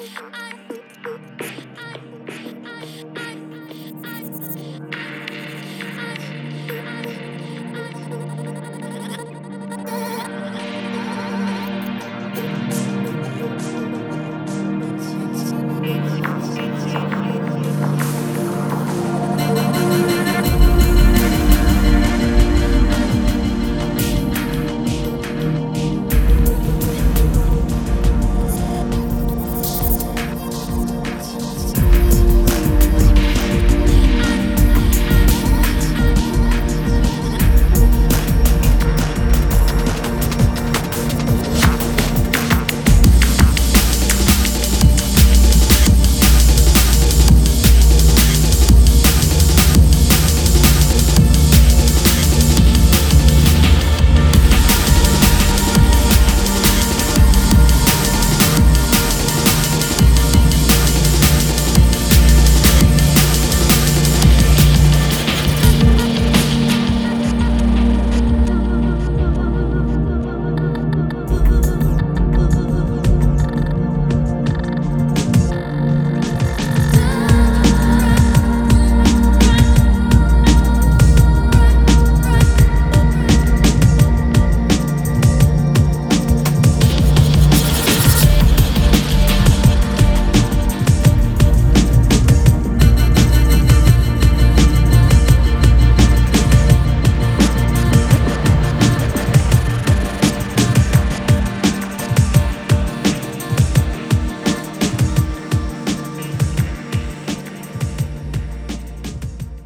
I